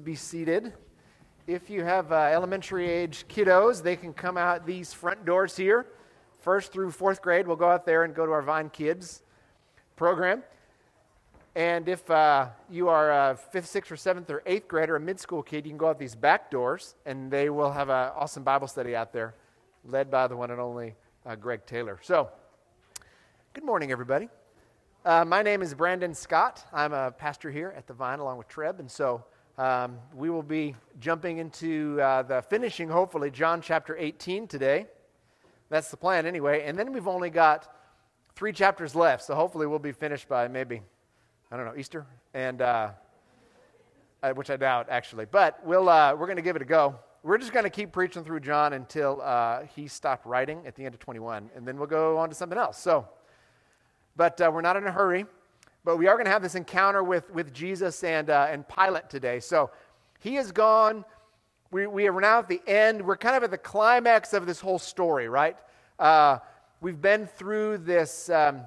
be seated. If you have uh, elementary age kiddos, they can come out these front doors here. First through fourth grade, we'll go out there and go to our Vine Kids program. And if uh, you are a fifth, sixth, or seventh, or eighth grader, a mid school kid, you can go out these back doors, and they will have an awesome Bible study out there, led by the one and only uh, Greg Taylor. So, good morning, everybody. Uh, my name is Brandon Scott. I'm a pastor here at the Vine along with Treb, and so um, we will be jumping into uh, the finishing, hopefully, John chapter 18 today. That's the plan, anyway. And then we've only got three chapters left, so hopefully we'll be finished by maybe, I don't know, Easter, and uh, uh which I doubt actually. But we'll uh, we're going to give it a go. We're just going to keep preaching through John until uh, he stopped writing at the end of 21, and then we'll go on to something else. So, but we're not in a hurry. But we are going to have this encounter with, with Jesus and, uh, and Pilate today. So he has gone. We, we are now at the end. We're kind of at the climax of this whole story, right? Uh, we've been through this, um,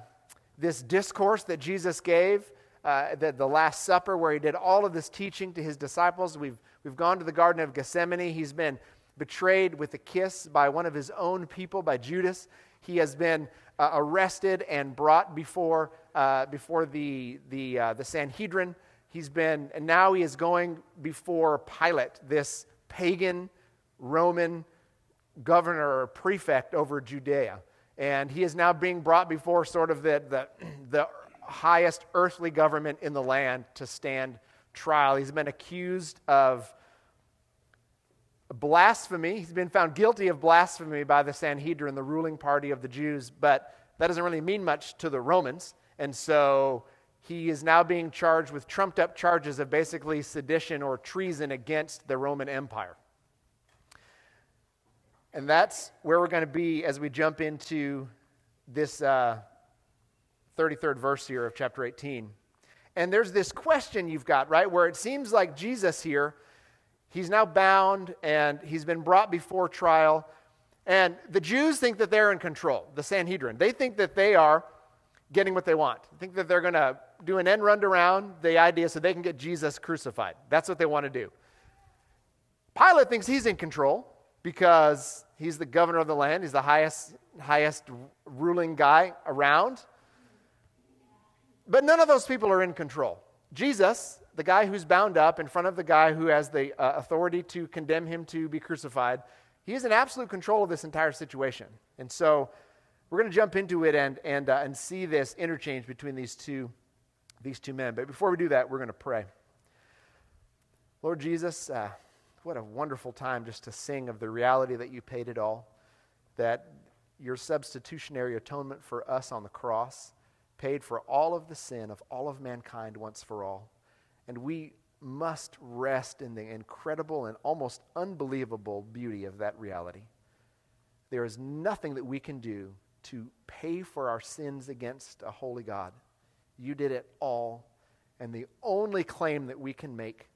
this discourse that Jesus gave, uh, the, the Last Supper, where he did all of this teaching to his disciples. We've, we've gone to the Garden of Gethsemane. He's been betrayed with a kiss by one of his own people, by Judas. He has been uh, arrested and brought before, uh, before the, the, uh, the Sanhedrin. He's been, and now he is going before Pilate, this pagan Roman governor or prefect over Judea. And he is now being brought before sort of the, the, the highest earthly government in the land to stand trial. He's been accused of blasphemy. He's been found guilty of blasphemy by the Sanhedrin, the ruling party of the Jews, but that doesn't really mean much to the Romans. And so he is now being charged with trumped up charges of basically sedition or treason against the Roman Empire. And that's where we're going to be as we jump into this uh, 33rd verse here of chapter 18. And there's this question you've got, right, where it seems like Jesus here He's now bound and he's been brought before trial. And the Jews think that they're in control, the Sanhedrin. They think that they are getting what they want. They think that they're going to do an end run around the idea so they can get Jesus crucified. That's what they want to do. Pilate thinks he's in control because he's the governor of the land, he's the highest, highest ruling guy around. But none of those people are in control. Jesus the guy who's bound up in front of the guy who has the uh, authority to condemn him to be crucified, he is in absolute control of this entire situation. And so we're going to jump into it and, and, uh, and see this interchange between these two, these two men. But before we do that, we're going to pray. Lord Jesus, uh, what a wonderful time just to sing of the reality that you paid it all, that your substitutionary atonement for us on the cross paid for all of the sin of all of mankind once for all. And we must rest in the incredible and almost unbelievable beauty of that reality. There is nothing that we can do to pay for our sins against a holy God. You did it all. And the only claim that we can make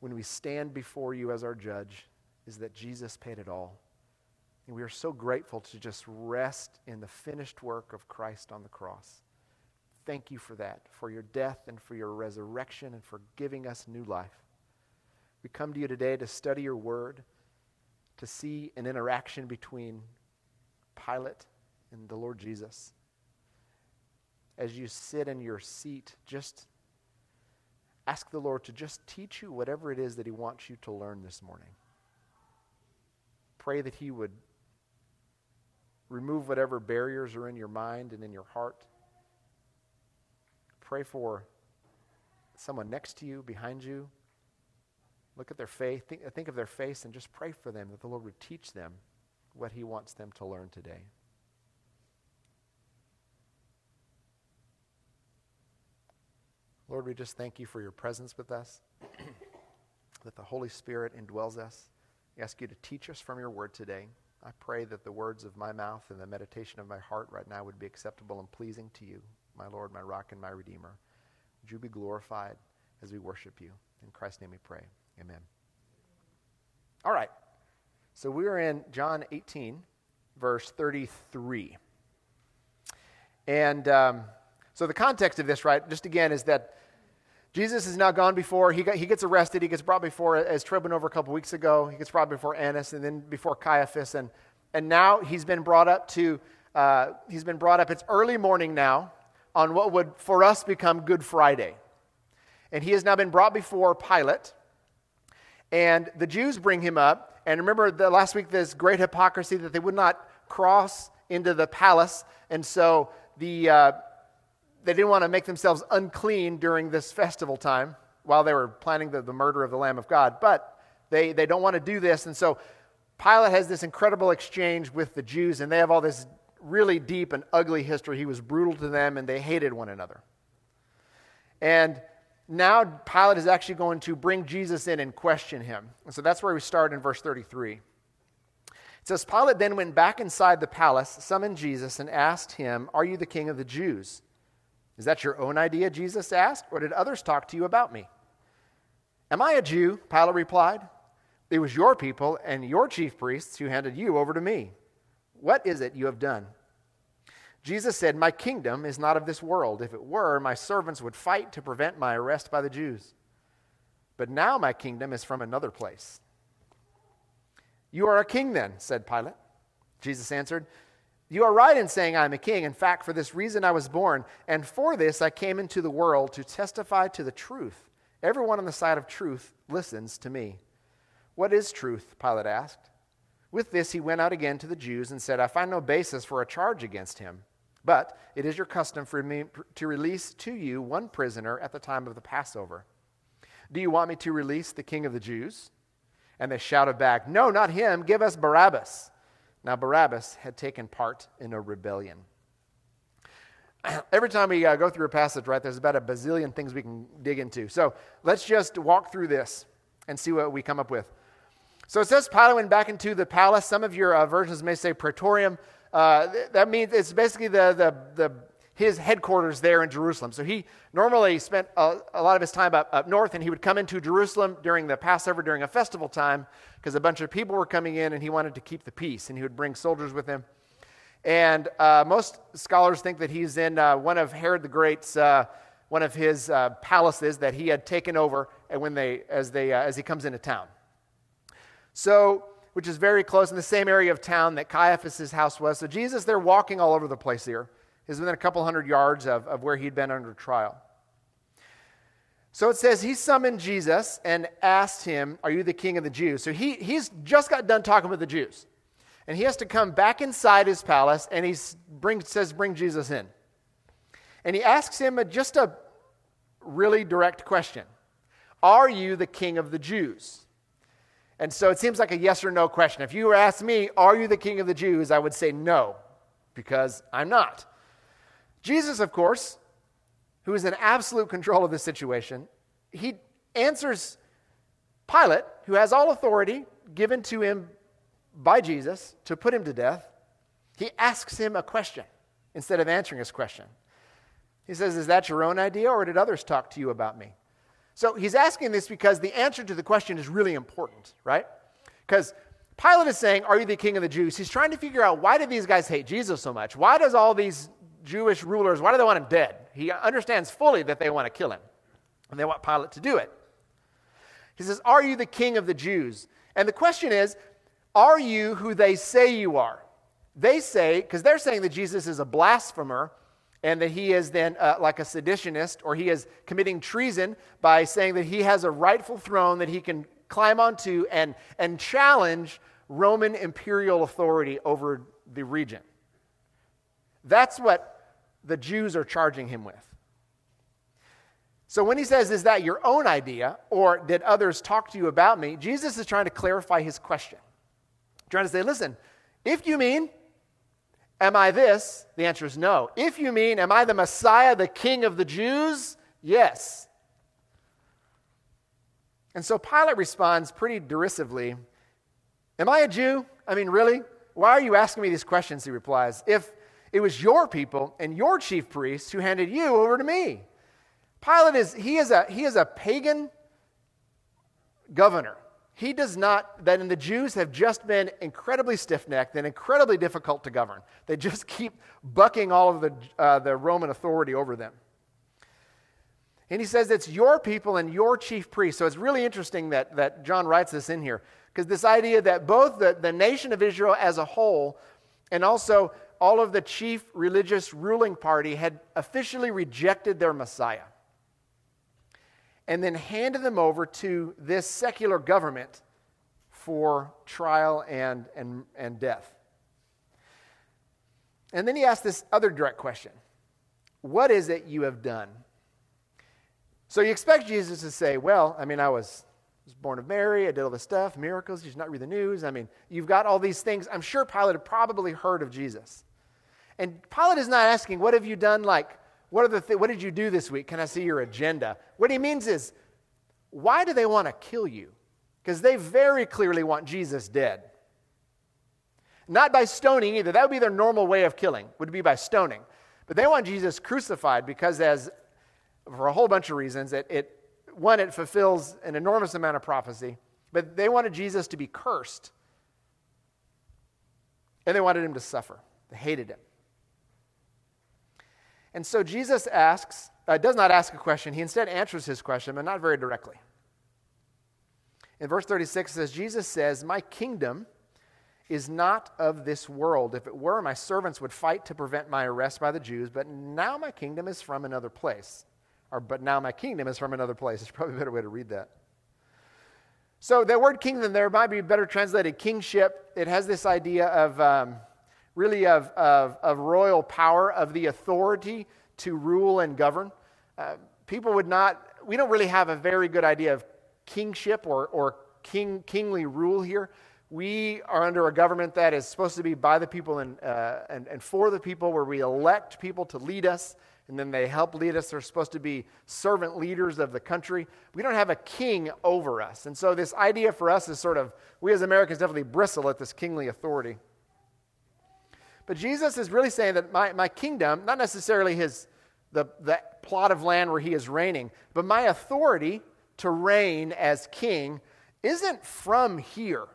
when we stand before you as our judge is that Jesus paid it all. And we are so grateful to just rest in the finished work of Christ on the cross thank you for that, for your death and for your resurrection and for giving us new life. We come to you today to study your word, to see an interaction between Pilate and the Lord Jesus. As you sit in your seat, just ask the Lord to just teach you whatever it is that He wants you to learn this morning. Pray that He would remove whatever barriers are in your mind and in your heart Pray for someone next to you, behind you. Look at their faith. Think, think of their face and just pray for them that the Lord would teach them what He wants them to learn today. Lord, we just thank you for your presence with us, that the Holy Spirit indwells us. We ask you to teach us from your word today. I pray that the words of my mouth and the meditation of my heart right now would be acceptable and pleasing to you my Lord, my rock, and my Redeemer. Would you be glorified as we worship you? In Christ's name we pray. Amen. All right. So we're in John 18, verse 33. And um, so the context of this, right, just again, is that Jesus is now gone before. He, got, he gets arrested. He gets brought before, as Treb went over a couple weeks ago, he gets brought before Annas and then before Caiaphas. And, and now he's been brought up to, uh, he's been brought up, it's early morning now, on what would for us become Good Friday. And he has now been brought before Pilate. And the Jews bring him up. And remember the, last week, this great hypocrisy that they would not cross into the palace. And so the, uh, they didn't want to make themselves unclean during this festival time while they were planning the, the murder of the Lamb of God. But they, they don't want to do this. And so Pilate has this incredible exchange with the Jews, and they have all this really deep and ugly history. He was brutal to them, and they hated one another. And now Pilate is actually going to bring Jesus in and question him. And so that's where we start in verse 33. It says, Pilate then went back inside the palace, summoned Jesus, and asked him, Are you the king of the Jews? Is that your own idea? Jesus asked, or did others talk to you about me? Am I a Jew? Pilate replied. It was your people and your chief priests who handed you over to me. What is it you have done? Jesus said, My kingdom is not of this world. If it were, my servants would fight to prevent my arrest by the Jews. But now my kingdom is from another place. You are a king then, said Pilate. Jesus answered, you are right in saying I am a king. In fact, for this reason I was born, and for this I came into the world to testify to the truth. Everyone on the side of truth listens to me. What is truth? Pilate asked. With this, he went out again to the Jews and said, I find no basis for a charge against him. But it is your custom for me to release to you one prisoner at the time of the Passover. Do you want me to release the king of the Jews? And they shouted back, No, not him. Give us Barabbas. Now, Barabbas had taken part in a rebellion. Every time we uh, go through a passage, right, there's about a bazillion things we can dig into. So let's just walk through this and see what we come up with. So it says Pilate went back into the palace. Some of your uh, versions may say praetorium. Uh, that means it's basically the, the, the his headquarters there in Jerusalem. So he normally spent a, a, lot of his time up, up north, and he would come into Jerusalem during the Passover, during a festival time, because a bunch of people were coming in, and he wanted to keep the peace, and he would bring soldiers with him. And uh, most scholars think that he's in uh, one of Herod the Great's, uh, one of his uh, palaces that he had taken over and when they, as, they, uh, as he comes into town. So, which is very close in the same area of town that Caiaphas' house was. So Jesus, they're walking all over the place here is within a couple hundred yards of, of where he'd been under trial. So it says he summoned Jesus and asked him, Are you the king of the Jews? So he, he's just got done talking with the Jews. And he has to come back inside his palace and he says, Bring Jesus in. And he asks him a, just a really direct question Are you the king of the Jews? And so it seems like a yes or no question. If you were asked me, Are you the king of the Jews? I would say no, because I'm not. Jesus, of course, who is in absolute control of the situation, he answers Pilate, who has all authority given to him by Jesus to put him to death. He asks him a question instead of answering his question. He says, Is that your own idea, or did others talk to you about me? So he's asking this because the answer to the question is really important, right? Because Pilate is saying, Are you the king of the Jews? He's trying to figure out why do these guys hate Jesus so much? Why does all these Jewish rulers, why do they want him dead? He understands fully that they want to kill him, and they want Pilate to do it. He says, Are you the king of the Jews? And the question is, Are you who they say you are? They say, because they're saying that Jesus is a blasphemer and that he is then uh, like a seditionist or he is committing treason by saying that he has a rightful throne that he can climb onto and, and challenge Roman imperial authority over the region. That's what the Jews are charging him with. So when he says, Is that your own idea, or did others talk to you about me? Jesus is trying to clarify his question. Trying to say, Listen, if you mean, Am I this? The answer is no. If you mean, Am I the Messiah, the King of the Jews? Yes. And so Pilate responds pretty derisively Am I a Jew? I mean, really? Why are you asking me these questions? He replies. If it was your people and your chief priests who handed you over to me. Pilate is, he is a, he is a pagan governor. He does not, that in the Jews have just been incredibly stiff necked and incredibly difficult to govern. They just keep bucking all of the, uh, the Roman authority over them. And he says it's your people and your chief priest. So it's really interesting that, that John writes this in here. Because this idea that both the, the nation of Israel as a whole and also all of the chief religious ruling party had officially rejected their Messiah and then handed them over to this secular government for trial and, and, and death. And then he asked this other direct question What is it you have done? So you expect Jesus to say, Well, I mean, I was, was born of Mary, I did all this stuff, miracles, you should not read the news. I mean, you've got all these things. I'm sure Pilate had probably heard of Jesus. And Pilate is not asking, What have you done? Like, what, are the th- what did you do this week? Can I see your agenda? What he means is, Why do they want to kill you? Because they very clearly want Jesus dead. Not by stoning either. That would be their normal way of killing, would be by stoning. But they want Jesus crucified because, as for a whole bunch of reasons, it, it one, it fulfills an enormous amount of prophecy, but they wanted Jesus to be cursed. And they wanted him to suffer. They hated him. And so Jesus asks, uh, does not ask a question. He instead answers his question, but not very directly. In verse 36 says, Jesus says, My kingdom is not of this world. If it were, my servants would fight to prevent my arrest by the Jews, but now my kingdom is from another place. Or, but now my kingdom is from another place. It's probably a better way to read that. So, that word kingdom there might be better translated kingship. It has this idea of um, really of, of, of, royal power, of the authority to rule and govern. Uh, people would not, we don't really have a very good idea of kingship or, or king, kingly rule here. We are under a government that is supposed to be by the people and, uh, and, and for the people, where we elect people to lead us, and then they help lead us. They're supposed to be servant leaders of the country. We don't have a king over us. And so, this idea for us is sort of, we as Americans definitely bristle at this kingly authority. But Jesus is really saying that my, my kingdom, not necessarily his, the, the plot of land where he is reigning, but my authority to reign as king isn't from here.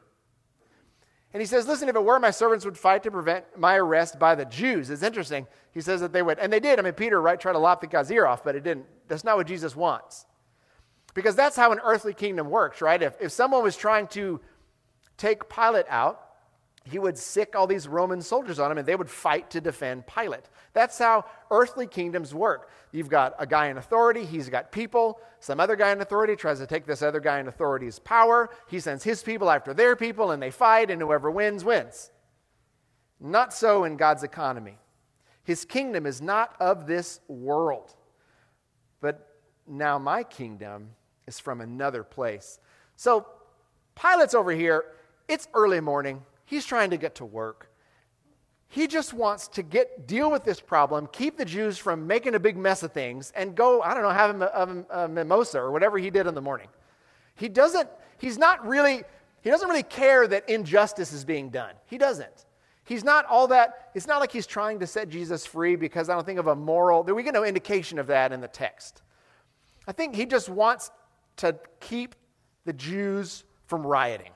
And he says, Listen, if it were, my servants would fight to prevent my arrest by the Jews. It's interesting. He says that they would. And they did. I mean, Peter, right, tried to lop the guy's ear off, but it didn't. That's not what Jesus wants. Because that's how an earthly kingdom works, right? If, if someone was trying to take Pilate out, he would sic all these Roman soldiers on him and they would fight to defend Pilate. That's how earthly kingdoms work. You've got a guy in authority, he's got people. Some other guy in authority tries to take this other guy in authority's power. He sends his people after their people and they fight, and whoever wins, wins. Not so in God's economy. His kingdom is not of this world, but now my kingdom is from another place. So Pilate's over here. It's early morning. He's trying to get to work. He just wants to get deal with this problem, keep the Jews from making a big mess of things, and go, I don't know, have a, a, a mimosa or whatever he did in the morning. He doesn't, he's not really, he doesn't really care that injustice is being done. He doesn't. He's not all that, it's not like he's trying to set Jesus free because I don't think of a moral, we get no indication of that in the text. I think he just wants to keep the Jews from rioting.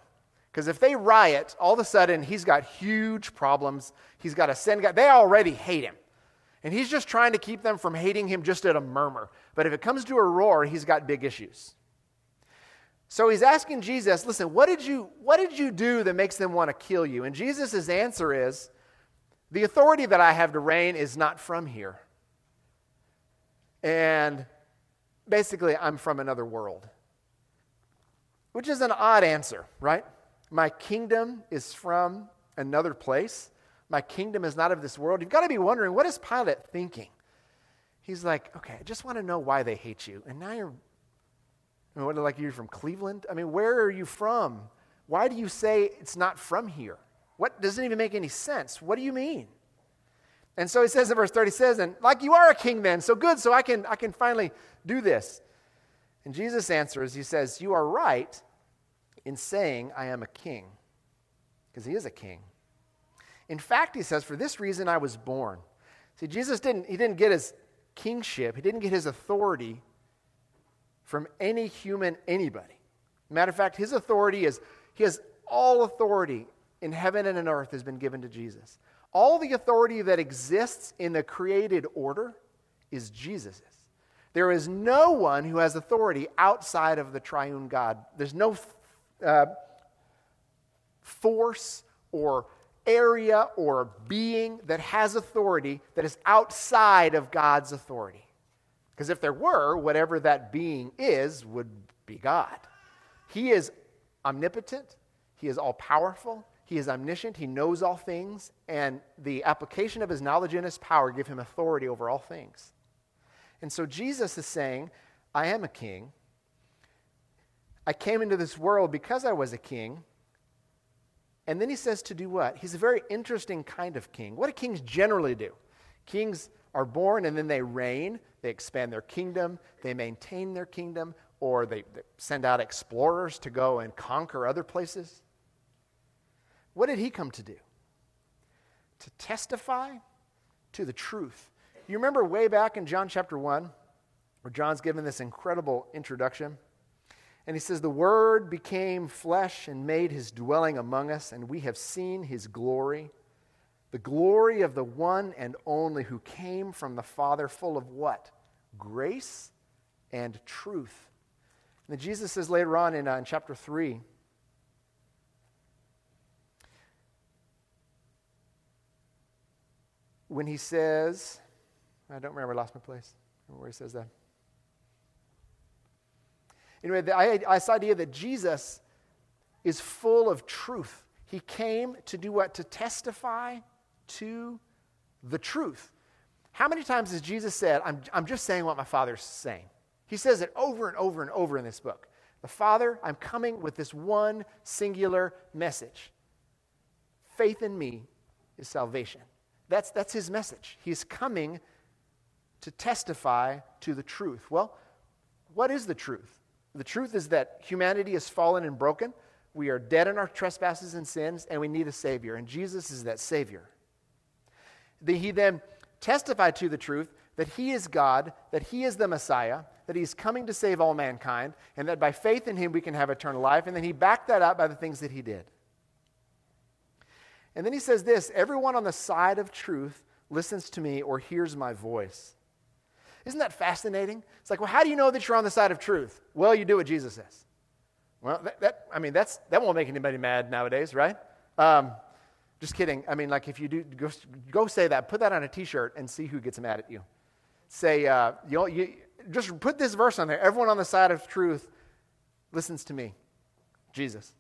Because if they riot, all of a sudden he's got huge problems. He's got to send guys. They already hate him. And he's just trying to keep them from hating him just at a murmur. But if it comes to a roar, he's got big issues. So he's asking Jesus, listen, what did you, what did you do that makes them want to kill you? And Jesus' answer is, the authority that I have to reign is not from here. And basically, I'm from another world. Which is an odd answer, right? My kingdom is from another place. My kingdom is not of this world. You've got to be wondering, what is Pilate thinking? He's like, okay, I just want to know why they hate you. And now you're, I mean, what, like you're from Cleveland? I mean, where are you from? Why do you say it's not from here? What doesn't even make any sense? What do you mean? And so he says in verse 30, he says, and like you are a king then, so good, so I can, I can finally do this. And Jesus answers, he says, You are right in saying, I am a king, because he is a king. In fact, he says, For this reason I was born. See, Jesus didn't, he didn't get his kingship, he didn't get his authority from any human anybody. Matter of fact, his authority is, he has all authority in heaven and in earth has been given to Jesus. All the authority that exists in the created order is Jesus's. There is no one who has authority outside of the triune God. There's no uh, force or area or being that has authority that is outside of God's authority. Because if there were, whatever that being is would be God. He is omnipotent, He is all powerful, He is omniscient, He knows all things, and the application of His knowledge and His power give Him authority over all things. And so Jesus is saying, I am a king. I came into this world because I was a king. And then he says to do what? He's a very interesting kind of king. What do kings generally do? Kings are born and then they reign, they expand their kingdom, they maintain their kingdom, or they, they send out explorers to go and conquer other places. What did he come to do? To testify to the truth. You remember way back in John chapter 1, where John's given this incredible introduction? And he says, The Word became flesh and made his dwelling among us, and we have seen his glory. The glory of the one and only who came from the Father, full of what? Grace and truth. And then Jesus says later on in, uh, in chapter 3, when he says, I don't remember, I lost my place. where he says that. Anyway, the, this idea that Jesus is full of truth. He came to do what? To testify to the truth. How many times has Jesus said, I'm, I'm just saying what my Father's saying? He says it over and over and over in this book. The Father, I'm coming with this one singular message. Faith in me is salvation. That's, that's his message. He's coming to testify to the truth. Well, what is the truth? The truth is that humanity is fallen and broken. We are dead in our trespasses and sins, and we need a Savior. And Jesus is that Savior. He then testified to the truth that He is God, that He is the Messiah, that He's coming to save all mankind, and that by faith in Him we can have eternal life. And then He backed that up by the things that He did. And then He says this Everyone on the side of truth listens to me or hears my voice. Isn't that fascinating? It's like, well, how do you know that you're on the side of truth? Well, you do what Jesus says. Well, that, that I mean, that's, that won't make anybody mad nowadays, right? Um, just kidding. I mean, like if you do, go, go say that, put that on a t shirt and see who gets mad at you. Say, uh, you, know, you just put this verse on there. Everyone on the side of truth listens to me, Jesus.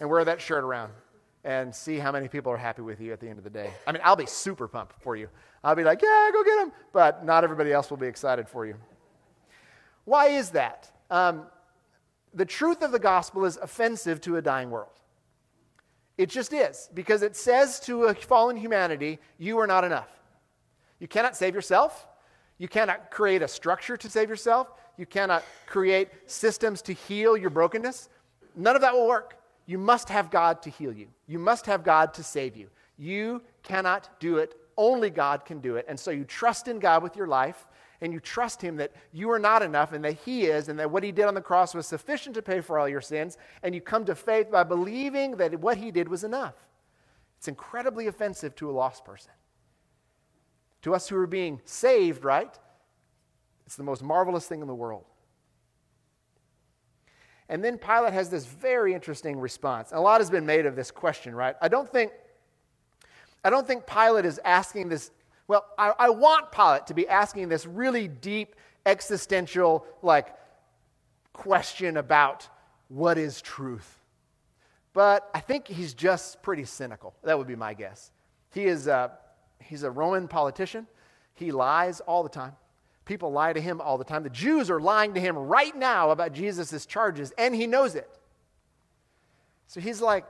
And wear that shirt around and see how many people are happy with you at the end of the day. I mean, I'll be super pumped for you. I'll be like, yeah, go get them. But not everybody else will be excited for you. Why is that? Um, the truth of the gospel is offensive to a dying world. It just is, because it says to a fallen humanity, you are not enough. You cannot save yourself. You cannot create a structure to save yourself. You cannot create systems to heal your brokenness. None of that will work. You must have God to heal you. You must have God to save you. You cannot do it only God can do it. And so you trust in God with your life and you trust Him that you are not enough and that He is, and that what He did on the cross was sufficient to pay for all your sins. And you come to faith by believing that what He did was enough. It's incredibly offensive to a lost person. To us who are being saved, right? It's the most marvelous thing in the world. And then Pilate has this very interesting response. A lot has been made of this question, right? I don't think I don't think Pilate is asking this. Well, I, I want Pilate to be asking this really deep, existential, like, question about what is truth. But I think he's just pretty cynical. That would be my guess. He is a, he's a Roman politician. He lies all the time. People lie to him all the time. The Jews are lying to him right now about Jesus' charges, and he knows it. So he's like,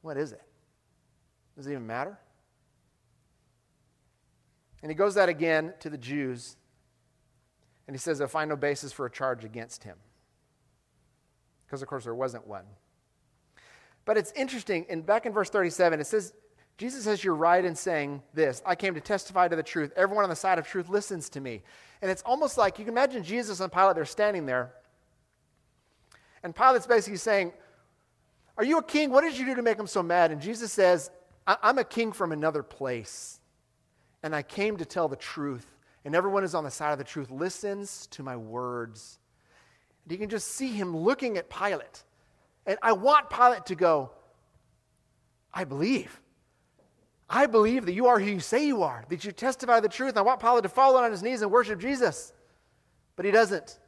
what is it? Does it even matter? And he goes that again to the Jews, and he says, I find no basis for a charge against him. Because, of course, there wasn't one. But it's interesting, and back in verse 37, it says, Jesus says, You're right in saying this. I came to testify to the truth. Everyone on the side of truth listens to me. And it's almost like you can imagine Jesus and Pilate, they're standing there. And Pilate's basically saying, Are you a king? What did you do to make him so mad? And Jesus says, I'm a king from another place, and I came to tell the truth. and everyone is on the side of the truth listens to my words. And you can just see him looking at Pilate. And I want Pilate to go, I believe. I believe that you are who you say you are, that you testify the truth. I want Pilate to fall down on his knees and worship Jesus. But he doesn't.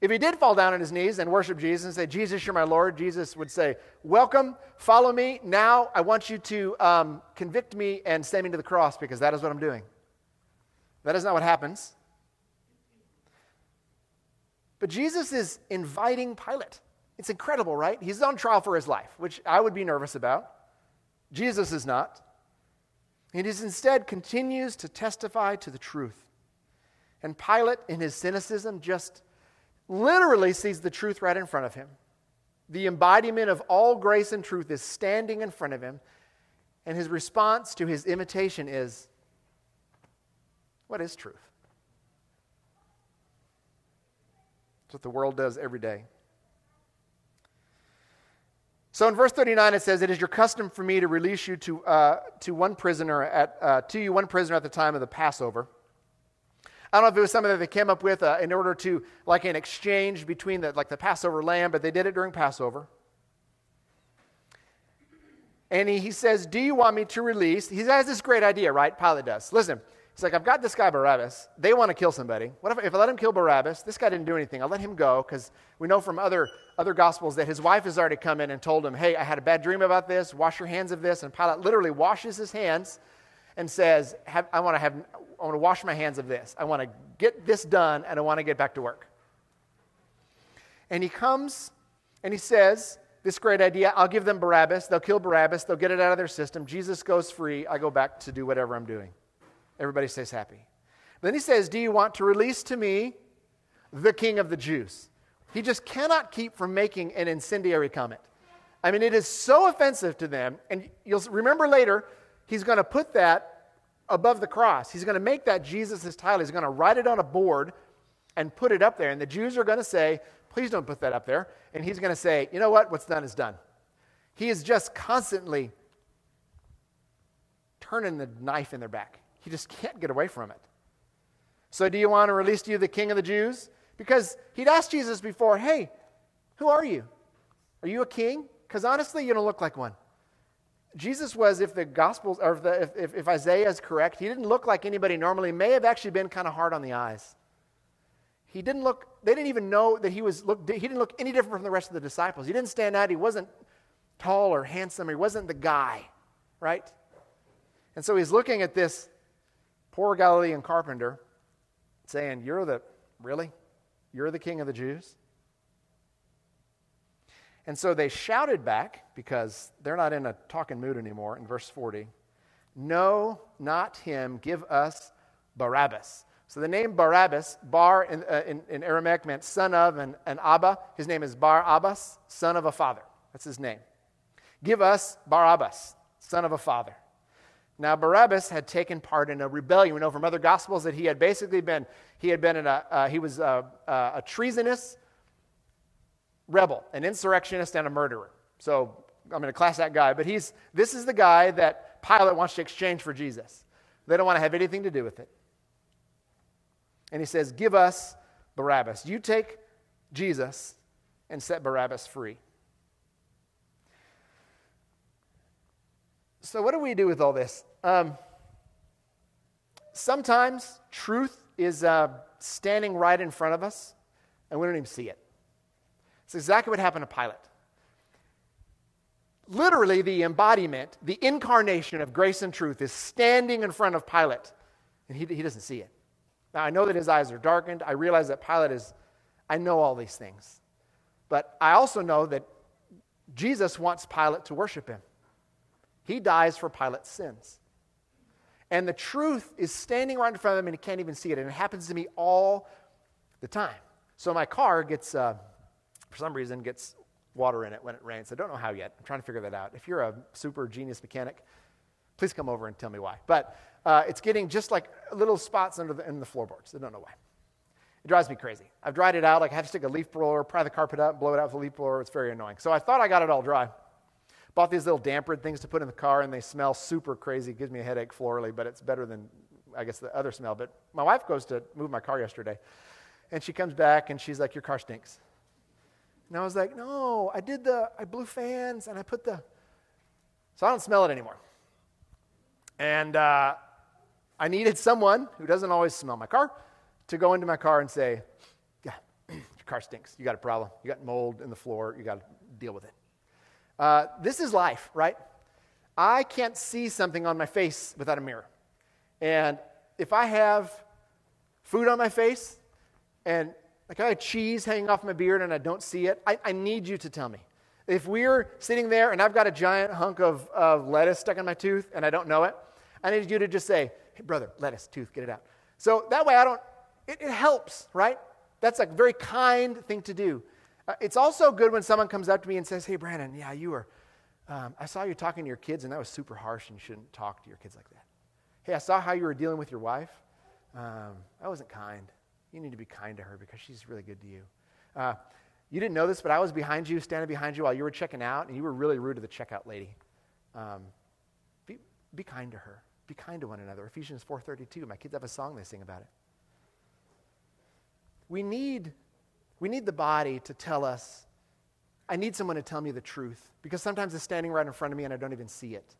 If he did fall down on his knees and worship Jesus and say, Jesus, you're my Lord, Jesus would say, Welcome, follow me. Now I want you to um, convict me and send me to the cross because that is what I'm doing. That is not what happens. But Jesus is inviting Pilate. It's incredible, right? He's on trial for his life, which I would be nervous about. Jesus is not. And he instead continues to testify to the truth. And Pilate, in his cynicism, just literally sees the truth right in front of him. The embodiment of all grace and truth is standing in front of him. And his response to his imitation is what is truth? That's what the world does every day. So in verse 39 it says, "It is your custom for me to release you to, uh, to one prisoner at uh, to you one prisoner at the time of the Passover." I don't know if it was something that they came up with uh, in order to like an exchange between the like the Passover lamb, but they did it during Passover. And he, he says, "Do you want me to release?" He has this great idea, right? Pilate does. Listen, He's like, I've got this guy Barabbas. They want to kill somebody. What if, if I let him kill Barabbas? This guy didn't do anything. I'll let him go because we know from other, other gospels that his wife has already come in and told him, Hey, I had a bad dream about this. Wash your hands of this. And Pilate literally washes his hands and says, I want to have, I want to wash my hands of this. I want to get this done and I want to get back to work. And he comes and he says, This great idea, I'll give them Barabbas. They'll kill Barabbas. They'll get it out of their system. Jesus goes free. I go back to do whatever I'm doing. Everybody stays happy. Then he says, Do you want to release to me the king of the Jews? He just cannot keep from making an incendiary comment. I mean, it is so offensive to them. And you'll remember later, he's going to put that above the cross. He's going to make that Jesus' title. He's going to write it on a board and put it up there. And the Jews are going to say, Please don't put that up there. And he's going to say, You know what? What's done is done. He is just constantly turning the knife in their back. He just can't get away from it. So, do you want to release to you the king of the Jews? Because he'd asked Jesus before, hey, who are you? Are you a king? Because honestly, you don't look like one. Jesus was, if the Gospels, or if, the, if, if, Isaiah is correct, he didn't look like anybody normally, may have actually been kind of hard on the eyes. He didn't look, they didn't even know that he was, look, he didn't look any different from the rest of the disciples. He didn't stand out. He wasn't tall or handsome. He wasn't the guy, right? And so he's looking at this poor Galilean carpenter saying, You're the, really? You're the king of the Jews? And so they shouted back because they're not in a talking mood anymore in verse 40. No, not him. Give us Barabbas. So the name Barabbas, Bar in, uh, in, in, Aramaic meant son of, and, and Abba, his name is Bar Abbas, son of a father. That's his name. Give us Barabbas, son of a father. Now, Barabbas had taken part in a rebellion. We know from other gospels that he had basically been, he had been in a, uh, uh, he was a, a treasonous rebel, an insurrectionist, and a murderer. So I'm going to class that guy. But he's, this is the guy that Pilate wants to exchange for Jesus. They don't want to have anything to do with it. And he says, Give us Barabbas. You take Jesus and set Barabbas free. So, what do we do with all this? Um, sometimes truth is uh, standing right in front of us, and we don't even see it. It's exactly what happened to Pilate. Literally, the embodiment, the incarnation of grace and truth is standing in front of Pilate, and he, he doesn't see it. Now, I know that his eyes are darkened. I realize that Pilate is, I know all these things. But I also know that Jesus wants Pilate to worship him. He dies for Pilate's sins. And the truth is standing right in front of him and he can't even see it. And it happens to me all the time. So my car gets, uh, for some reason, gets water in it when it rains. I don't know how yet. I'm trying to figure that out. If you're a super genius mechanic, please come over and tell me why. But uh, it's getting just like little spots under the, in the floorboards. I don't know why. It drives me crazy. I've dried it out. Like I have to stick a leaf blower, pry the carpet up, blow it out with a leaf blower. It's very annoying. So I thought I got it all dry. Bought these little damper things to put in the car, and they smell super crazy. It gives me a headache florally, but it's better than I guess the other smell. But my wife goes to move my car yesterday, and she comes back and she's like, Your car stinks. And I was like, No, I did the, I blew fans and I put the, so I don't smell it anymore. And uh, I needed someone who doesn't always smell my car to go into my car and say, Yeah, your car stinks. You got a problem. You got mold in the floor. You got to deal with it. Uh, this is life, right? I can't see something on my face without a mirror. And if I have food on my face and like I have cheese hanging off my beard and I don't see it, I, I need you to tell me. If we're sitting there and I've got a giant hunk of, of lettuce stuck in my tooth and I don't know it, I need you to just say, hey, brother, lettuce, tooth, get it out. So that way I don't, it, it helps, right? That's a very kind thing to do. Uh, it's also good when someone comes up to me and says, hey, Brandon, yeah, you were, um, I saw you talking to your kids and that was super harsh and you shouldn't talk to your kids like that. Hey, I saw how you were dealing with your wife. Um, that wasn't kind. You need to be kind to her because she's really good to you. Uh, you didn't know this, but I was behind you, standing behind you while you were checking out, and you were really rude to the checkout lady. Um, be, be kind to her. Be kind to one another. Ephesians 4.32. My kids have a song they sing about it. We need, we need the body to tell us, I need someone to tell me the truth, because sometimes it's standing right in front of me and I don't even see it.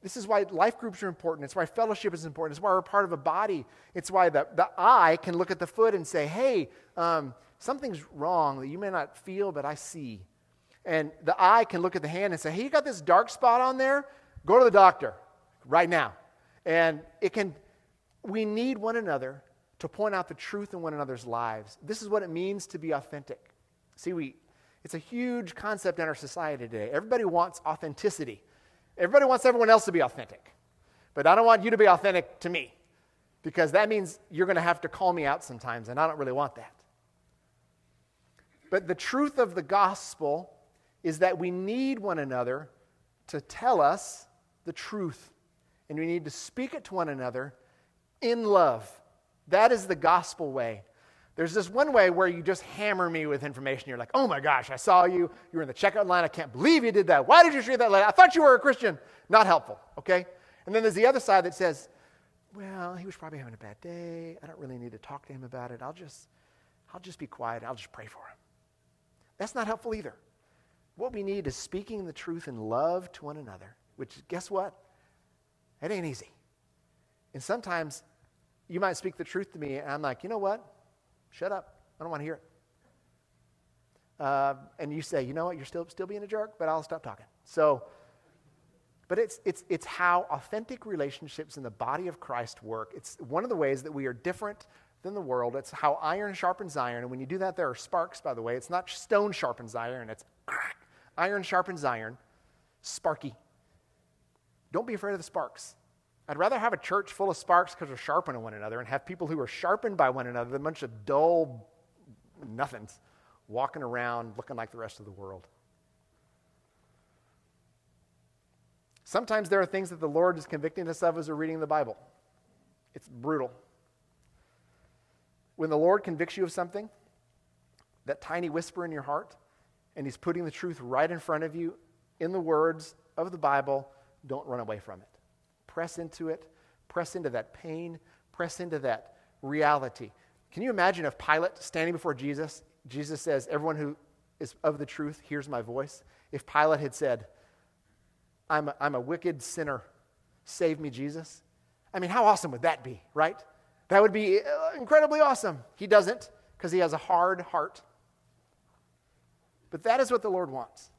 This is why life groups are important. It's why fellowship is important. It's why we're part of a body. It's why the, the eye can look at the foot and say, hey, um, something's wrong that you may not feel, but I see. And the eye can look at the hand and say, hey, you got this dark spot on there? Go to the doctor right now. And it can, we need one another to point out the truth in one another's lives. This is what it means to be authentic. See, we, it's a huge concept in our society today. Everybody wants authenticity. Everybody wants everyone else to be authentic. But I don't want you to be authentic to me because that means you're going to have to call me out sometimes, and I don't really want that. But the truth of the gospel is that we need one another to tell us the truth, and we need to speak it to one another in love. That is the gospel way. There's this one way where you just hammer me with information. You're like, oh my gosh, I saw you. You were in the checkout line. I can't believe you did that. Why did you share that letter? I thought you were a Christian. Not helpful, okay? And then there's the other side that says, well, he was probably having a bad day. I don't really need to talk to him about it. I'll just, I'll just be quiet. I'll just pray for him. That's not helpful either. What we need is speaking the truth in love to one another, which, guess what? It ain't easy. And sometimes you might speak the truth to me, and I'm like, you know what? Shut up. I don't want to hear it. Uh, and you say, you know what, you're still, still being a jerk, but I'll stop talking. So, but it's, it's, it's how authentic relationships in the body of Christ work. It's one of the ways that we are different than the world. It's how iron sharpens iron. And when you do that, there are sparks, by the way. It's not stone sharpens iron, it's iron sharpens iron, sparky. Don't be afraid of the sparks. I'd rather have a church full of sparks because they're sharpening one another and have people who are sharpened by one another than a bunch of dull nothings walking around looking like the rest of the world. Sometimes there are things that the Lord is convicting us of as we're reading the Bible. It's brutal. When the Lord convicts you of something, that tiny whisper in your heart, and He's putting the truth right in front of you in the words of the Bible, don't run away from it. Press into it, press into that pain, press into that reality. Can you imagine if Pilate standing before Jesus, Jesus says, Everyone who is of the truth hears my voice? If Pilate had said, I'm a, I'm a wicked sinner, save me, Jesus. I mean, how awesome would that be, right? That would be uh, incredibly awesome. He doesn't because he has a hard heart. But that is what the Lord wants.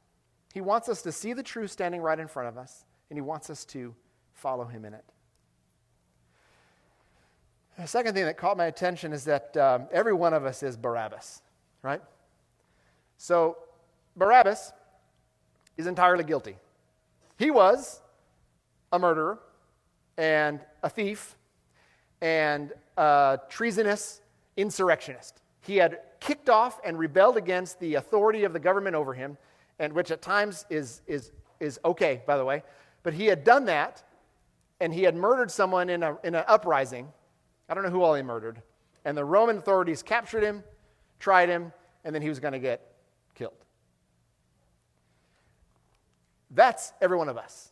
He wants us to see the truth standing right in front of us, and he wants us to follow him in it. The second thing that caught my attention is that um, every one of us is Barabbas, right? So, Barabbas is entirely guilty. He was a murderer and a thief and a treasonous insurrectionist. He had kicked off and rebelled against the authority of the government over him, and which at times is, is, is okay, by the way. But he had done that and he had murdered someone in, a, in an uprising. I don't know who all he murdered. And the Roman authorities captured him, tried him, and then he was going to get killed. That's every one of us.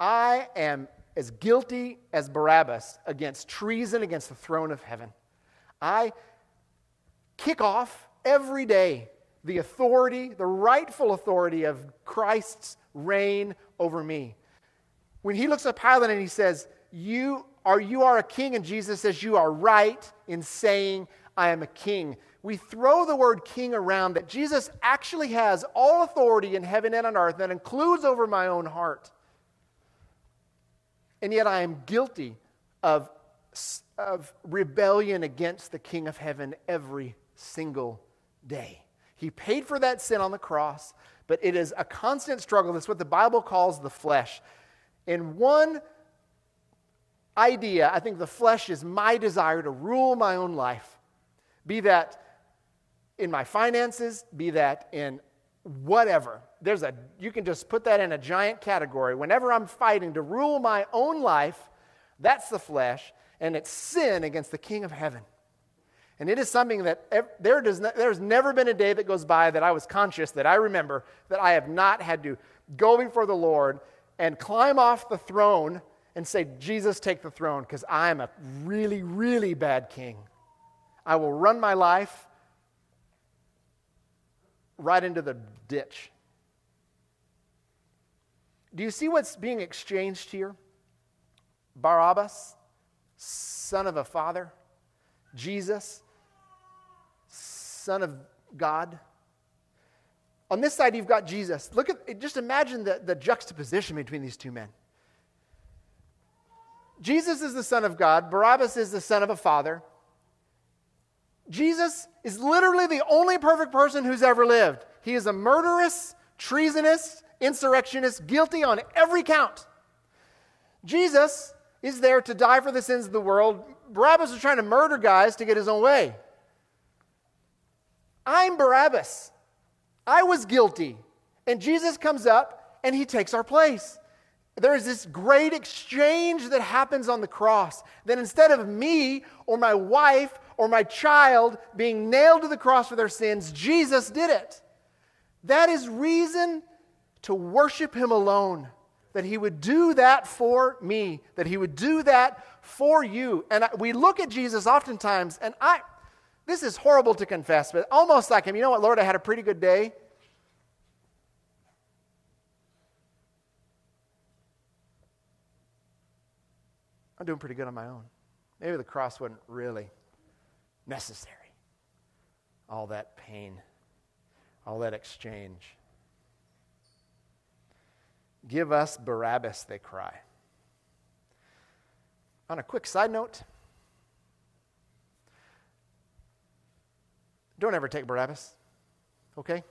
I am as guilty as Barabbas against treason against the throne of heaven. I kick off every day the authority, the rightful authority of Christ's reign over me. When he looks at Pilate and he says, You are you are a king, and Jesus says, You are right in saying, I am a king. We throw the word king around that Jesus actually has all authority in heaven and on earth that includes over my own heart. And yet I am guilty of, of rebellion against the King of heaven every single day. He paid for that sin on the cross, but it is a constant struggle. That's what the Bible calls the flesh. In one idea, I think the flesh is my desire to rule my own life, be that in my finances, be that in whatever. There's a you can just put that in a giant category. Whenever I'm fighting to rule my own life, that's the flesh, and it's sin against the King of heaven. And it is something that there does not, there's never been a day that goes by that I was conscious, that I remember, that I have not had to go before the Lord and climb off the throne and say, Jesus, take the throne, because I'm a really, really bad king. I will run my life right into the ditch. Do you see what's being exchanged here? Barabbas, son of a father, Jesus, son of God. On this side, you've got Jesus. Look at, just imagine the, the juxtaposition between these two men. Jesus is the Son of God, Barabbas is the son of a father. Jesus is literally the only perfect person who's ever lived. He is a murderous, treasonous, insurrectionist, guilty on every count. Jesus is there to die for the sins of the world. Barabbas is trying to murder guys to get his own way. I'm Barabbas. I was guilty. And Jesus comes up and he takes our place. There is this great exchange that happens on the cross. That instead of me or my wife or my child being nailed to the cross for their sins, Jesus did it. That is reason to worship Him alone. That He would do that for me, that He would do that for you. And we look at Jesus oftentimes, and I, this is horrible to confess, but almost like Him, you know what, Lord, I had a pretty good day. I'm doing pretty good on my own. Maybe the cross wasn't really necessary. All that pain, all that exchange. Give us Barabbas, they cry. On a quick side note, don't ever take Barabbas, okay?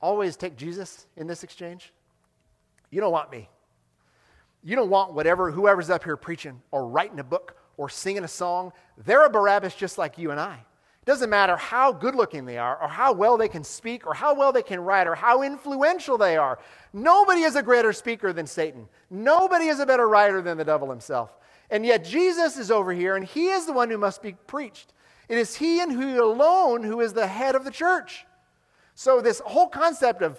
Always take Jesus in this exchange. You don't want me. You don't want whatever, whoever's up here preaching or writing a book or singing a song. They're a Barabbas just like you and I. It doesn't matter how good looking they are, or how well they can speak, or how well they can write, or how influential they are. Nobody is a greater speaker than Satan. Nobody is a better writer than the devil himself. And yet Jesus is over here, and he is the one who must be preached. It is he and he alone who is the head of the church. So, this whole concept of,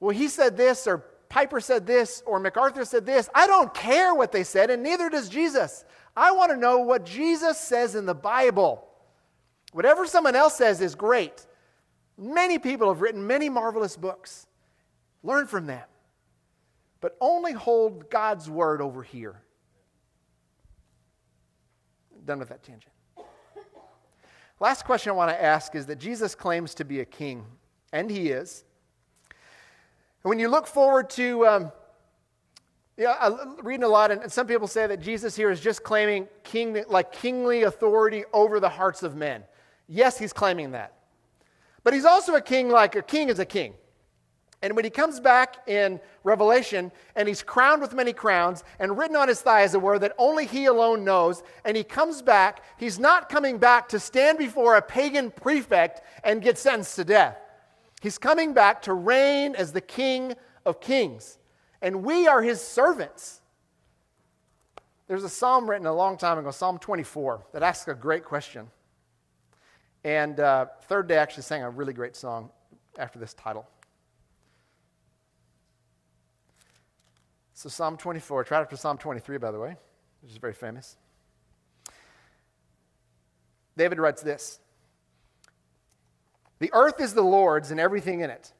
well, he said this, or Piper said this or MacArthur said this. I don't care what they said, and neither does Jesus. I want to know what Jesus says in the Bible. Whatever someone else says is great. Many people have written many marvelous books. Learn from them. But only hold God's word over here. Done with that tangent. Last question I want to ask is that Jesus claims to be a king, and he is. And when you look forward to, um, yeah, I'm reading a lot, and some people say that Jesus here is just claiming king, like kingly authority over the hearts of men. Yes, he's claiming that. But he's also a king like a king is a king. And when he comes back in Revelation and he's crowned with many crowns and written on his thigh is a word that only he alone knows, and he comes back, he's not coming back to stand before a pagan prefect and get sentenced to death. He's coming back to reign as the King of Kings, and we are his servants. There's a psalm written a long time ago, Psalm 24, that asks a great question. And uh, Third Day actually sang a really great song after this title. So, Psalm 24, it's right after Psalm 23, by the way, which is very famous. David writes this The earth is the Lord's and everything in it,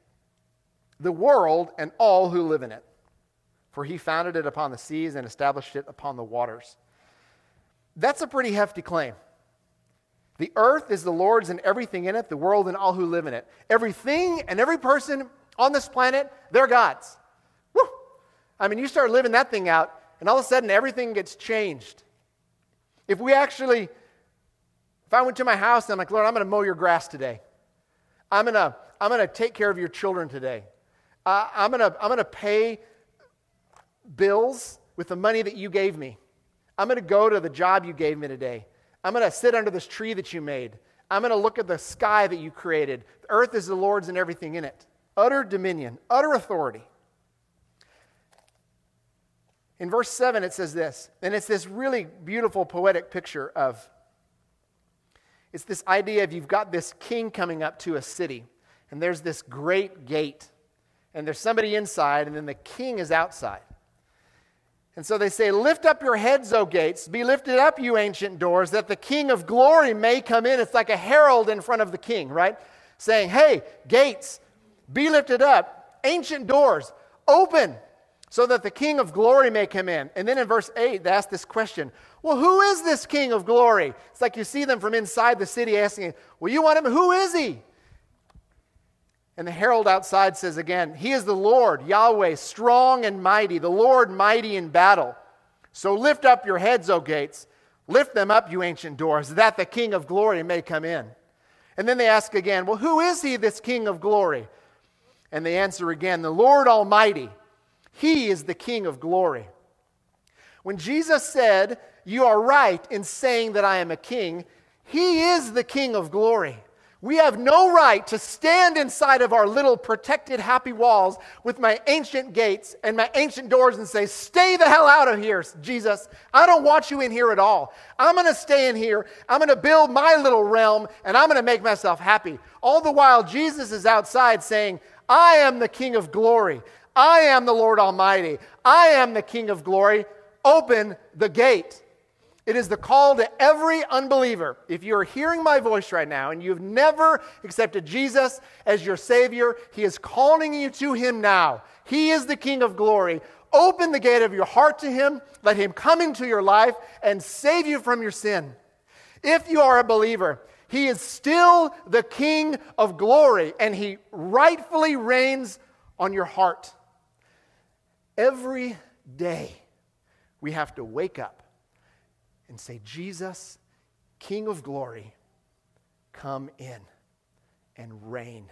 the world and all who live in it. For he founded it upon the seas and established it upon the waters. That's a pretty hefty claim. The earth is the Lord's and everything in it, the world and all who live in it. Everything and every person on this planet, they're God's. I mean, you start living that thing out, and all of a sudden everything gets changed. If we actually, if I went to my house and I'm like, Lord, I'm going to mow your grass today. I'm going to, I'm going to take care of your children today. Uh, I'm going to, I'm going to pay bills with the money that you gave me. I'm going to go to the job you gave me today. I'm going to sit under this tree that you made. I'm going to look at the sky that you created. The earth is the Lord's and everything in it. Utter dominion, utter authority. In verse 7, it says this, and it's this really beautiful poetic picture of it's this idea of you've got this king coming up to a city, and there's this great gate, and there's somebody inside, and then the king is outside. And so they say, Lift up your heads, O gates, be lifted up, you ancient doors, that the king of glory may come in. It's like a herald in front of the king, right? Saying, Hey, gates, be lifted up, ancient doors, open so that the King of glory may come in. And then in verse 8, they ask this question Well, who is this King of glory? It's like you see them from inside the city asking, Well, you want him? Who is he? And the herald outside says again, He is the Lord, Yahweh, strong and mighty, the Lord mighty in battle. So lift up your heads, O gates. Lift them up, you ancient doors, that the King of glory may come in. And then they ask again, Well, who is he, this King of glory? And they answer again, The Lord Almighty he is the King of glory. When Jesus said, You are right in saying that I am a king, He is the King of glory. We have no right to stand inside of our little protected, happy walls with my ancient gates and my ancient doors and say, Stay the hell out of here, Jesus. I don't want you in here at all. I'm going to stay in here. I'm going to build my little realm and I'm going to make myself happy. All the while, Jesus is outside saying, I am the King of glory. I am the Lord Almighty. I am the King of glory. Open the gate. It is the call to every unbeliever. If you're hearing my voice right now and you've never accepted Jesus as your Savior, He is calling you to Him now. He is the King of glory. Open the gate of your heart to Him. Let Him come into your life and save you from your sin. If you are a believer, He is still the King of glory and He rightfully reigns on your heart. Every day, we have to wake up and say, Jesus, King of glory, come in and reign.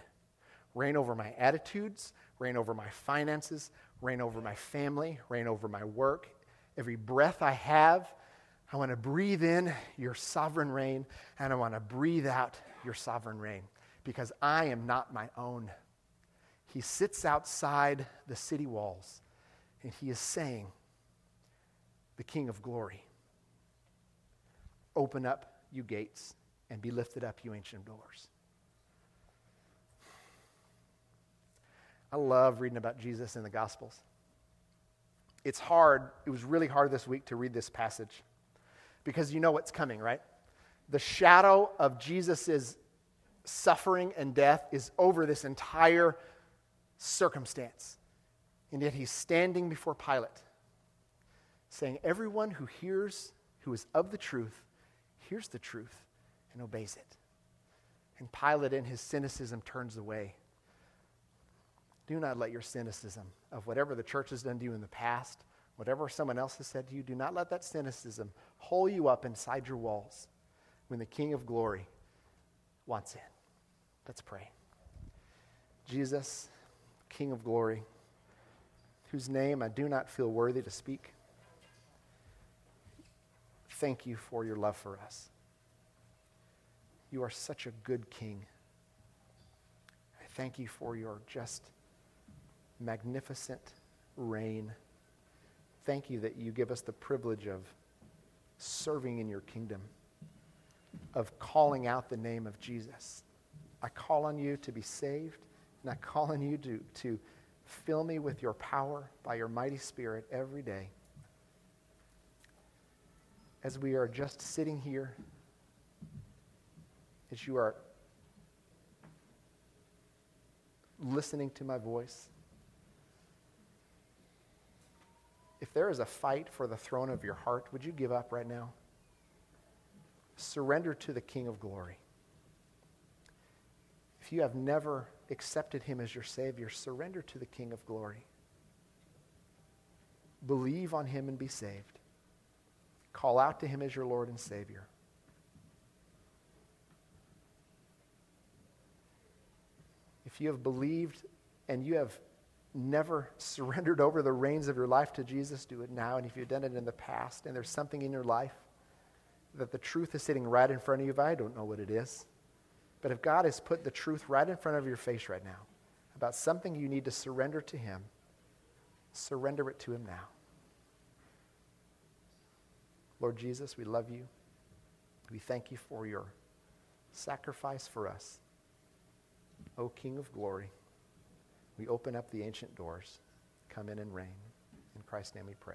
Reign over my attitudes, reign over my finances, reign over my family, reign over my work. Every breath I have, I want to breathe in your sovereign reign, and I want to breathe out your sovereign reign because I am not my own. He sits outside the city walls and he is saying, The King of glory, open up, you gates, and be lifted up, you ancient doors. I love reading about Jesus in the Gospels. It's hard, it was really hard this week to read this passage because you know what's coming, right? The shadow of Jesus' suffering and death is over this entire circumstance. And yet he's standing before Pilate, saying, Everyone who hears, who is of the truth, hears the truth and obeys it. And Pilate, in his cynicism, turns away. Do not let your cynicism of whatever the church has done to you in the past, whatever someone else has said to you, do not let that cynicism hole you up inside your walls when the King of glory wants in. Let's pray. Jesus, King of glory whose name I do not feel worthy to speak. Thank you for your love for us. You are such a good king. I thank you for your just magnificent reign. Thank you that you give us the privilege of serving in your kingdom, of calling out the name of Jesus. I call on you to be saved, and I call on you to, to Fill me with your power by your mighty Spirit every day. As we are just sitting here, as you are listening to my voice, if there is a fight for the throne of your heart, would you give up right now? Surrender to the King of glory. If you have never accepted him as your Savior, surrender to the King of glory. Believe on him and be saved. Call out to him as your Lord and Savior. If you have believed and you have never surrendered over the reins of your life to Jesus, do it now. And if you've done it in the past and there's something in your life that the truth is sitting right in front of you, but I don't know what it is. But if God has put the truth right in front of your face right now about something you need to surrender to Him, surrender it to Him now. Lord Jesus, we love you. We thank you for your sacrifice for us. O King of glory, we open up the ancient doors. Come in and reign. In Christ's name we pray.